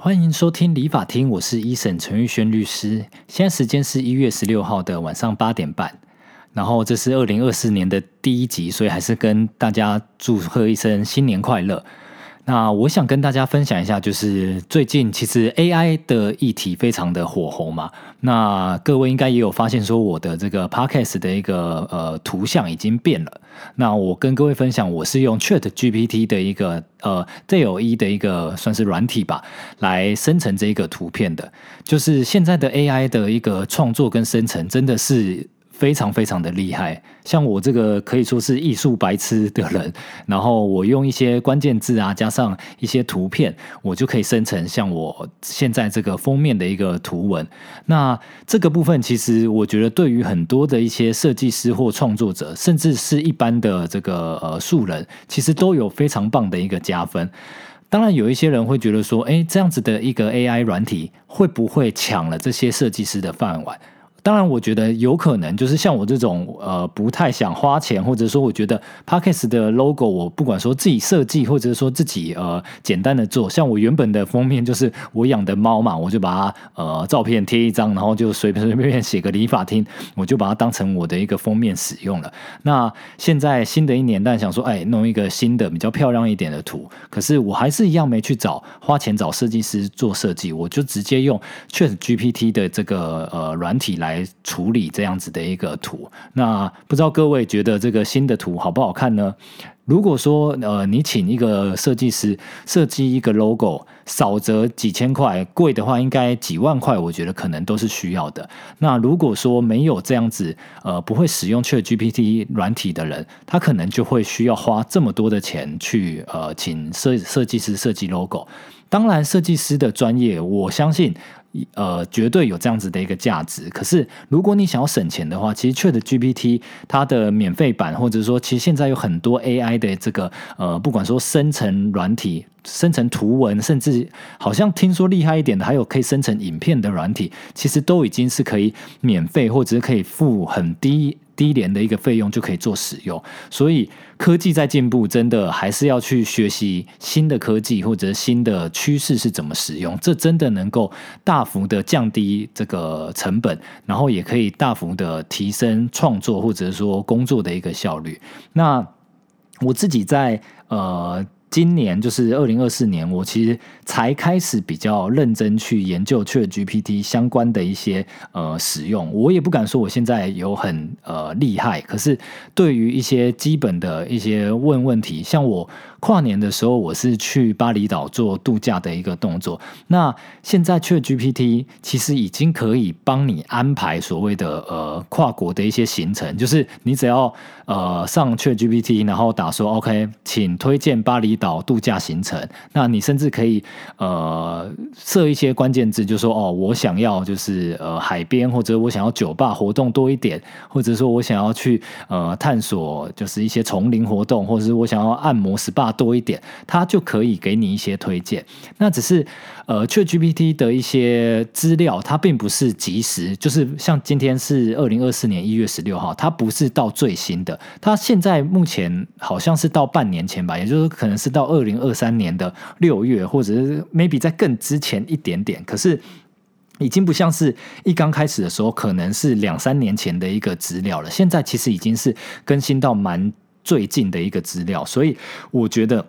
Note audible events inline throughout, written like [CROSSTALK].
欢迎收听理法厅，我是一审陈玉轩律师。现在时间是一月十六号的晚上八点半，然后这是二零二四年的第一集，所以还是跟大家祝贺一声新年快乐。那我想跟大家分享一下，就是最近其实 AI 的议题非常的火红嘛。那各位应该也有发现，说我的这个 Podcast 的一个呃图像已经变了。那我跟各位分享，我是用 Chat GPT 的一个呃 DALL-E 的一个算是软体吧，来生成这一个图片的。就是现在的 AI 的一个创作跟生成，真的是。非常非常的厉害，像我这个可以说是艺术白痴的人，然后我用一些关键字啊，加上一些图片，我就可以生成像我现在这个封面的一个图文。那这个部分其实我觉得对于很多的一些设计师或创作者，甚至是一般的这个呃素人，其实都有非常棒的一个加分。当然，有一些人会觉得说，哎，这样子的一个 AI 软体会不会抢了这些设计师的饭碗？当然，我觉得有可能，就是像我这种呃不太想花钱，或者说我觉得 Parkes 的 logo 我不管说自己设计，或者说自己呃简单的做，像我原本的封面就是我养的猫嘛，我就把它呃照片贴一张，然后就随随便便写个理发厅，我就把它当成我的一个封面使用了。那现在新的一年，但想说哎弄一个新的比较漂亮一点的图，可是我还是一样没去找花钱找设计师做设计，我就直接用 Chat GPT 的这个呃软体来。处理这样子的一个图，那不知道各位觉得这个新的图好不好看呢？如果说呃，你请一个设计师设计一个 logo，少则几千块，贵的话应该几万块，我觉得可能都是需要的。那如果说没有这样子呃，不会使用 Chat GPT 软体的人，他可能就会需要花这么多的钱去呃，请设设计师设计 logo。当然，设计师的专业，我相信。呃，绝对有这样子的一个价值。可是，如果你想要省钱的话，其实 Chat GPT 它的免费版，或者说，其实现在有很多 AI 的这个呃，不管说生成软体、生成图文，甚至好像听说厉害一点的，还有可以生成影片的软体，其实都已经是可以免费，或者是可以付很低。低廉的一个费用就可以做使用，所以科技在进步，真的还是要去学习新的科技或者新的趋势是怎么使用，这真的能够大幅的降低这个成本，然后也可以大幅的提升创作或者说工作的一个效率。那我自己在呃。今年就是二零二四年，我其实才开始比较认真去研究 Chat GPT 相关的一些呃使用。我也不敢说我现在有很呃厉害，可是对于一些基本的一些问问题，像我。跨年的时候，我是去巴厘岛做度假的一个动作。那现在，Chat GPT 其实已经可以帮你安排所谓的呃跨国的一些行程，就是你只要呃上 Chat GPT，然后打说 OK，请推荐巴厘岛度假行程。那你甚至可以呃设一些关键字，就说哦，我想要就是呃海边，或者我想要酒吧活动多一点，或者说我想要去呃探索就是一些丛林活动，或者是我想要按摩 SPA。多一点，它就可以给你一些推荐。那只是呃，ChatGPT 的一些资料，它并不是及时，就是像今天是二零二四年一月十六号，它不是到最新的。它现在目前好像是到半年前吧，也就是可能是到二零二三年的六月，或者是 maybe 在更之前一点点。可是已经不像是一刚开始的时候，可能是两三年前的一个资料了。现在其实已经是更新到蛮。最近的一个资料，所以我觉得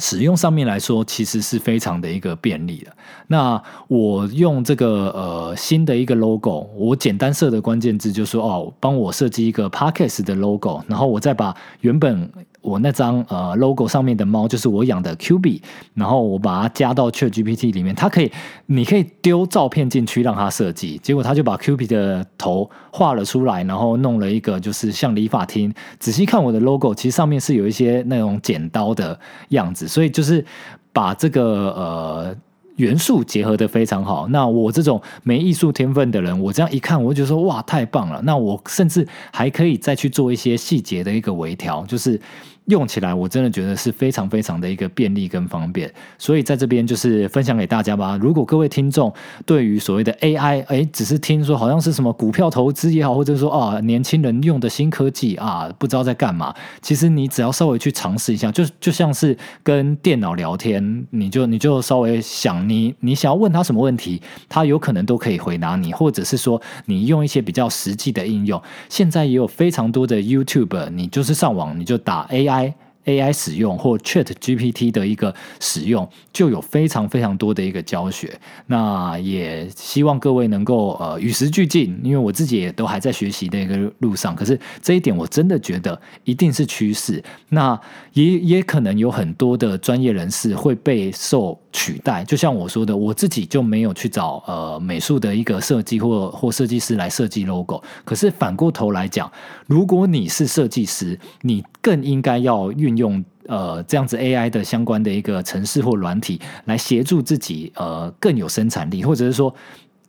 使用上面来说，其实是非常的一个便利的。那我用这个呃新的一个 logo，我简单设的关键字就说哦，帮我设计一个 Parkes 的 logo，然后我再把原本。我那张呃 logo 上面的猫就是我养的 Q B，然后我把它加到 Chat GPT 里面，它可以，你可以丢照片进去让它设计，结果它就把 Q B 的头画了出来，然后弄了一个就是像理发厅。仔细看我的 logo，其实上面是有一些那种剪刀的样子，所以就是把这个呃。元素结合的非常好。那我这种没艺术天分的人，我这样一看，我就说哇，太棒了。那我甚至还可以再去做一些细节的一个微调，就是用起来我真的觉得是非常非常的一个便利跟方便，所以在这边就是分享给大家吧。如果各位听众对于所谓的 AI，哎，只是听说好像是什么股票投资也好，或者说啊年轻人用的新科技啊，不知道在干嘛。其实你只要稍微去尝试一下，就就像是跟电脑聊天，你就你就稍微想你你想要问他什么问题，他有可能都可以回答你，或者是说你用一些比较实际的应用。现在也有非常多的 YouTube，你就是上网你就打 AI。来 AI 使用或 Chat GPT 的一个使用，就有非常非常多的一个教学。那也希望各位能够呃与时俱进，因为我自己也都还在学习的一个路上。可是这一点我真的觉得一定是趋势。那也也可能有很多的专业人士会被受取代。就像我说的，我自己就没有去找呃美术的一个设计或或设计师来设计 logo。可是反过头来讲，如果你是设计师，你更应该要运用呃这样子 AI 的相关的一个程式或软体来协助自己呃更有生产力，或者是说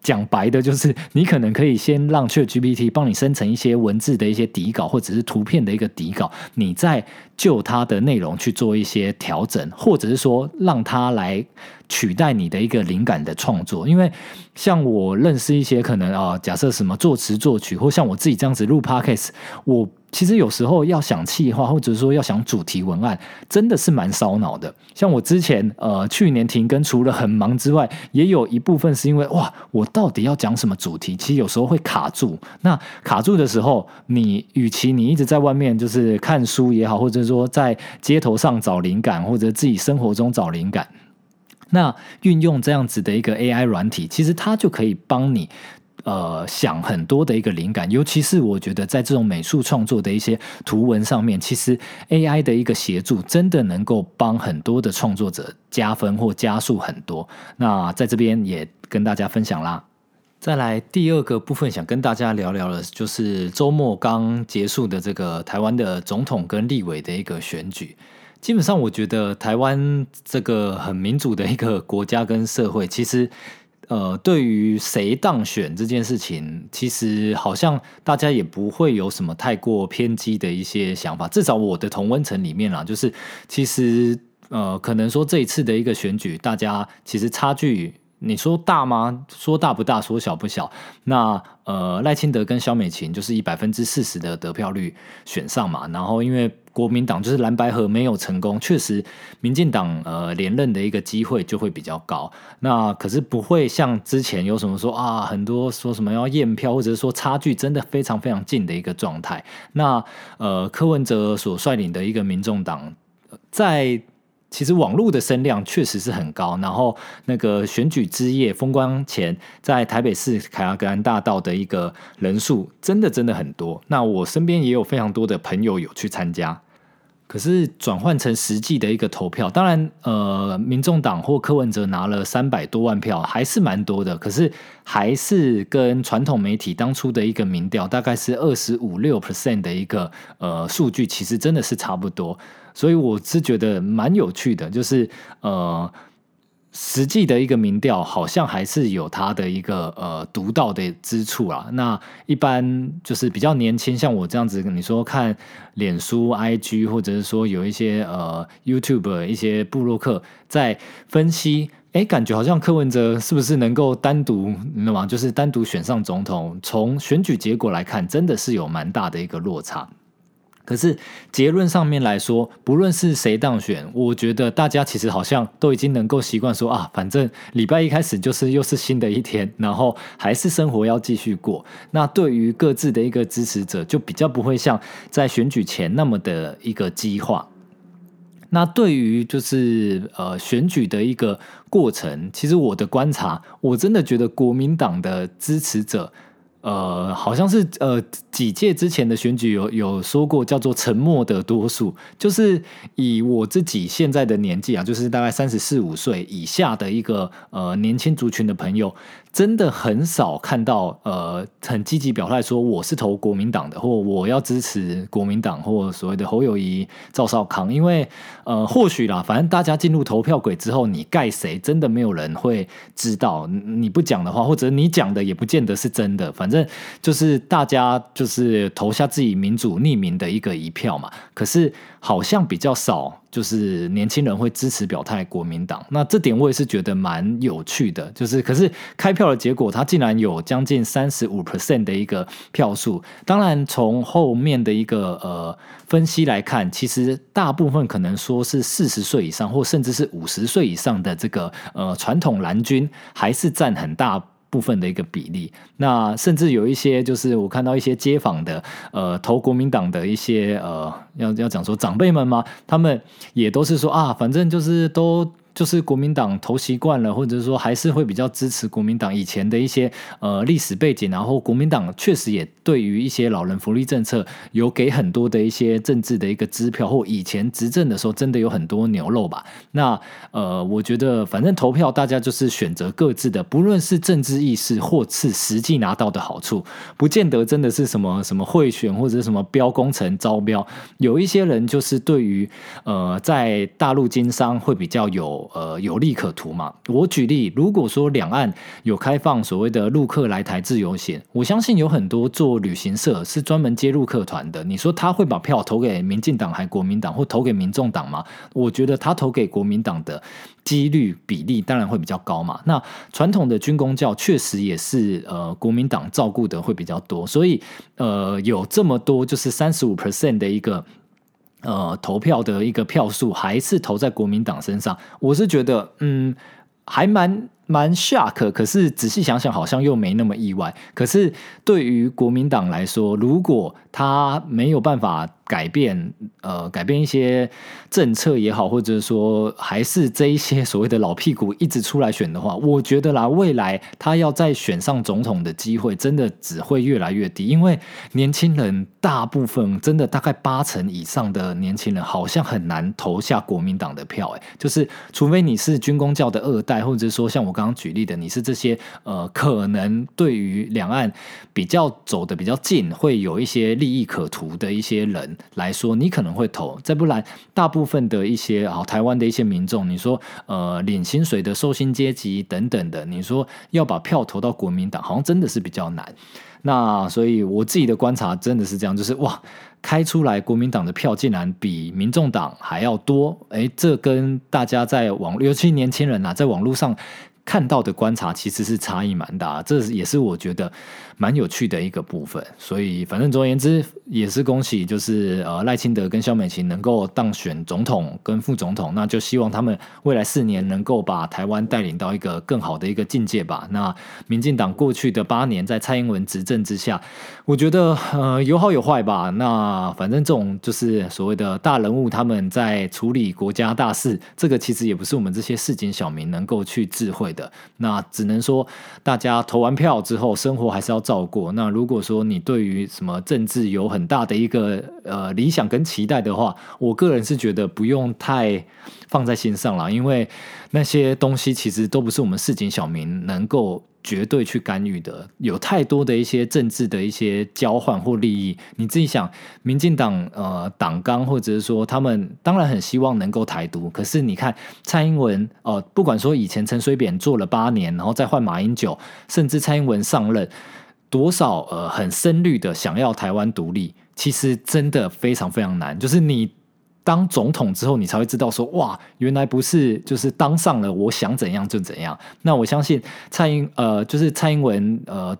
讲白的，就是你可能可以先让 ChatGPT 帮你生成一些文字的一些底稿，或者是图片的一个底稿，你再就它的内容去做一些调整，或者是说让它来取代你的一个灵感的创作。因为像我认识一些可能啊，假设什么作词作曲，或像我自己这样子录 Podcast，我。其实有时候要想气话，或者说要想主题文案，真的是蛮烧脑的。像我之前呃去年停更，除了很忙之外，也有一部分是因为哇，我到底要讲什么主题？其实有时候会卡住。那卡住的时候，你与其你一直在外面就是看书也好，或者说在街头上找灵感，或者自己生活中找灵感，那运用这样子的一个 AI 软体，其实它就可以帮你。呃，想很多的一个灵感，尤其是我觉得在这种美术创作的一些图文上面，其实 AI 的一个协助，真的能够帮很多的创作者加分或加速很多。那在这边也跟大家分享啦。再来第二个部分，想跟大家聊聊的，就是周末刚结束的这个台湾的总统跟立委的一个选举。基本上，我觉得台湾这个很民主的一个国家跟社会，其实。呃，对于谁当选这件事情，其实好像大家也不会有什么太过偏激的一些想法。至少我的同温层里面啦，就是其实呃，可能说这一次的一个选举，大家其实差距。你说大吗？说大不大，说小不小。那呃，赖清德跟萧美琴就是以百分之四十的得票率选上嘛。然后因为国民党就是蓝白河没有成功，确实民进党呃连任的一个机会就会比较高。那可是不会像之前有什么说啊，很多说什么要验票，或者是说差距真的非常非常近的一个状态。那呃，柯文哲所率领的一个民众党在。其实网络的声量确实是很高，然后那个选举之夜封关前，在台北市凯亚格兰大道的一个人数真的真的很多。那我身边也有非常多的朋友有去参加。可是转换成实际的一个投票，当然，呃，民众党或柯文哲拿了三百多万票，还是蛮多的。可是还是跟传统媒体当初的一个民调，大概是二十五六 percent 的一个呃数据，其实真的是差不多。所以我是觉得蛮有趣的，就是呃。实际的一个民调好像还是有它的一个呃独到的之处啊。那一般就是比较年轻，像我这样子，你说看脸书、IG，或者是说有一些呃 YouTube 一些布洛克在分析，哎，感觉好像柯文哲是不是能够单独，你知道吗？就是单独选上总统，从选举结果来看，真的是有蛮大的一个落差。可是结论上面来说，不论是谁当选，我觉得大家其实好像都已经能够习惯说啊，反正礼拜一开始就是又是新的一天，然后还是生活要继续过。那对于各自的一个支持者，就比较不会像在选举前那么的一个激化。那对于就是呃选举的一个过程，其实我的观察，我真的觉得国民党的支持者。呃，好像是呃几届之前的选举有有说过叫做沉默的多数，就是以我自己现在的年纪啊，就是大概三十四五岁以下的一个呃年轻族群的朋友，真的很少看到呃很积极表态说我是投国民党的，或我要支持国民党，或所谓的侯友谊、赵少康，因为呃或许啦，反正大家进入投票轨之后，你盖谁，真的没有人会知道。你不讲的话，或者你讲的也不见得是真的，反正就是大家就是投下自己民主匿名的一个一票嘛。可是好像比较少。就是年轻人会支持表态国民党，那这点我也是觉得蛮有趣的。就是可是开票的结果，它竟然有将近三十五 percent 的一个票数。当然，从后面的一个呃分析来看，其实大部分可能说是四十岁以上，或甚至是五十岁以上的这个呃传统蓝军，还是占很大。部分的一个比例，那甚至有一些就是我看到一些街访的呃投国民党的一些呃要要讲说长辈们吗，他们也都是说啊，反正就是都。就是国民党投习惯了，或者说还是会比较支持国民党以前的一些呃历史背景，然后国民党确实也对于一些老人福利政策有给很多的一些政治的一个支票，或以前执政的时候真的有很多牛肉吧。那呃，我觉得反正投票大家就是选择各自的，不论是政治意识或是实际拿到的好处，不见得真的是什么什么贿选或者什么标工程招标。有一些人就是对于呃在大陆经商会比较有。呃，有利可图嘛？我举例，如果说两岸有开放所谓的陆客来台自由行，我相信有很多做旅行社是专门接入客团的。你说他会把票投给民进党还国民党，或投给民众党吗？我觉得他投给国民党的几率比例当然会比较高嘛。那传统的军工教确实也是呃国民党照顾的会比较多，所以呃有这么多就是三十五 percent 的一个。呃，投票的一个票数还是投在国民党身上，我是觉得，嗯，还蛮蛮 shock，可是仔细想想，好像又没那么意外。可是对于国民党来说，如果他没有办法。改变呃，改变一些政策也好，或者说还是这一些所谓的老屁股一直出来选的话，我觉得啦，未来他要再选上总统的机会，真的只会越来越低。因为年轻人大部分真的大概八成以上的年轻人，好像很难投下国民党的票。哎，[LAUGHS] 就是除非你是军工教的二代，或者说像我刚刚举例的，你是这些呃，可能对于两岸比较走的比较近，会有一些利益可图的一些人。来说，你可能会投，再不然，大部分的一些啊，台湾的一些民众，你说呃，领薪水的受薪阶级等等的，你说要把票投到国民党，好像真的是比较难。那所以我自己的观察真的是这样，就是哇，开出来国民党的票竟然比民众党还要多，哎，这跟大家在网，尤其年轻人啊，在网络上。看到的观察其实是差异蛮大，这也是我觉得蛮有趣的一个部分。所以，反正总而言之，也是恭喜，就是呃赖清德跟萧美琴能够当选总统跟副总统，那就希望他们未来四年能够把台湾带领到一个更好的一个境界吧。那民进党过去的八年在蔡英文执政之下，我觉得呃有好有坏吧。那反正这种就是所谓的大人物他们在处理国家大事，这个其实也不是我们这些市井小民能够去智慧。的那只能说，大家投完票之后，生活还是要照过。那如果说你对于什么政治有很大的一个呃理想跟期待的话，我个人是觉得不用太放在心上了，因为那些东西其实都不是我们市井小民能够。绝对去干预的，有太多的一些政治的一些交换或利益。你自己想，民进党呃党纲，或者是说他们当然很希望能够台独，可是你看蔡英文哦，不管说以前陈水扁做了八年，然后再换马英九，甚至蔡英文上任，多少呃很深绿的想要台湾独立，其实真的非常非常难，就是你。当总统之后，你才会知道说，哇，原来不是就是当上了，我想怎样就怎样。那我相信蔡英呃，就是蔡英文呃，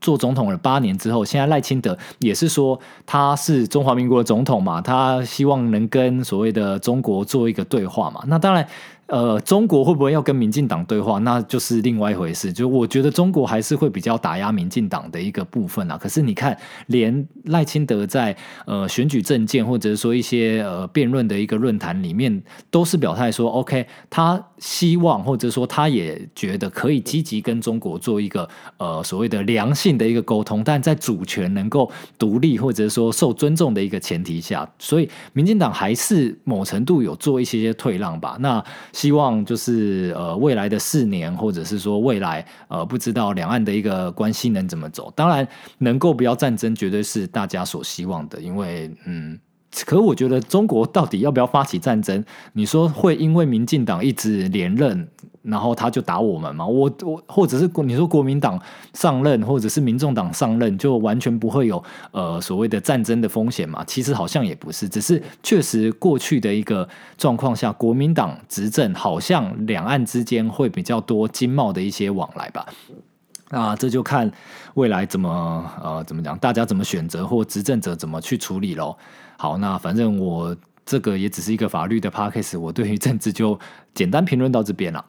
做总统了八年之后，现在赖清德也是说他是中华民国的总统嘛，他希望能跟所谓的中国做一个对话嘛。那当然。呃，中国会不会要跟民进党对话，那就是另外一回事。就我觉得中国还是会比较打压民进党的一个部分啊。可是你看，连赖清德在呃选举政见或者是说一些呃辩论的一个论坛里面，都是表态说，OK，他希望或者说他也觉得可以积极跟中国做一个呃所谓的良性的一个沟通，但在主权能够独立或者说受尊重的一个前提下，所以民进党还是某程度有做一些些退让吧。那希望就是呃未来的四年，或者是说未来呃不知道两岸的一个关系能怎么走，当然能够不要战争，绝对是大家所希望的，因为嗯。可我觉得中国到底要不要发起战争？你说会因为民进党一直连任，然后他就打我们吗？我我或者是你说国民党上任，或者是民众党上任，就完全不会有呃所谓的战争的风险嘛？其实好像也不是，只是确实过去的一个状况下，国民党执政，好像两岸之间会比较多经贸的一些往来吧。那这就看未来怎么呃怎么讲，大家怎么选择，或执政者怎么去处理喽。好，那反正我这个也只是一个法律的 p a c k a g e 我对于政治就简单评论到这边了。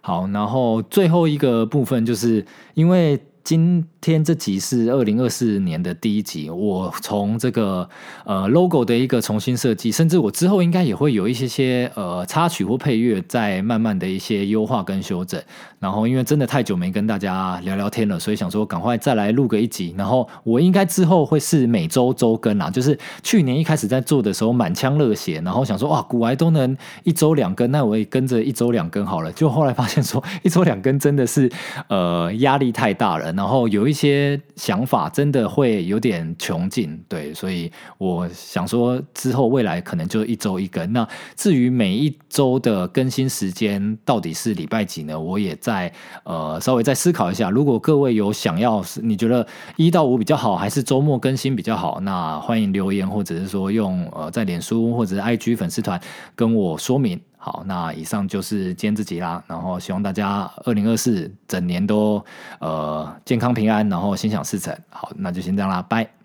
好，然后最后一个部分就是因为。今天这集是二零二四年的第一集，我从这个呃 logo 的一个重新设计，甚至我之后应该也会有一些些呃插曲或配乐，在慢慢的一些优化跟修整。然后因为真的太久没跟大家聊聊天了，所以想说赶快再来录个一集。然后我应该之后会是每周周更啊，就是去年一开始在做的时候满腔热血，然后想说哇古玩都能一周两更，那我也跟着一周两更好了。就后来发现说 [LAUGHS] 一周两更真的是呃压力太大了。然后有一些想法，真的会有点穷尽，对，所以我想说，之后未来可能就一周一更。那至于每一周的更新时间到底是礼拜几呢？我也在呃稍微再思考一下。如果各位有想要，你觉得一到五比较好，还是周末更新比较好？那欢迎留言，或者是说用呃在脸书或者是 IG 粉丝团跟我说明。好，那以上就是今天这集啦，然后希望大家二零二四整年都呃健康平安，然后心想事成。好，那就先这样啦，拜。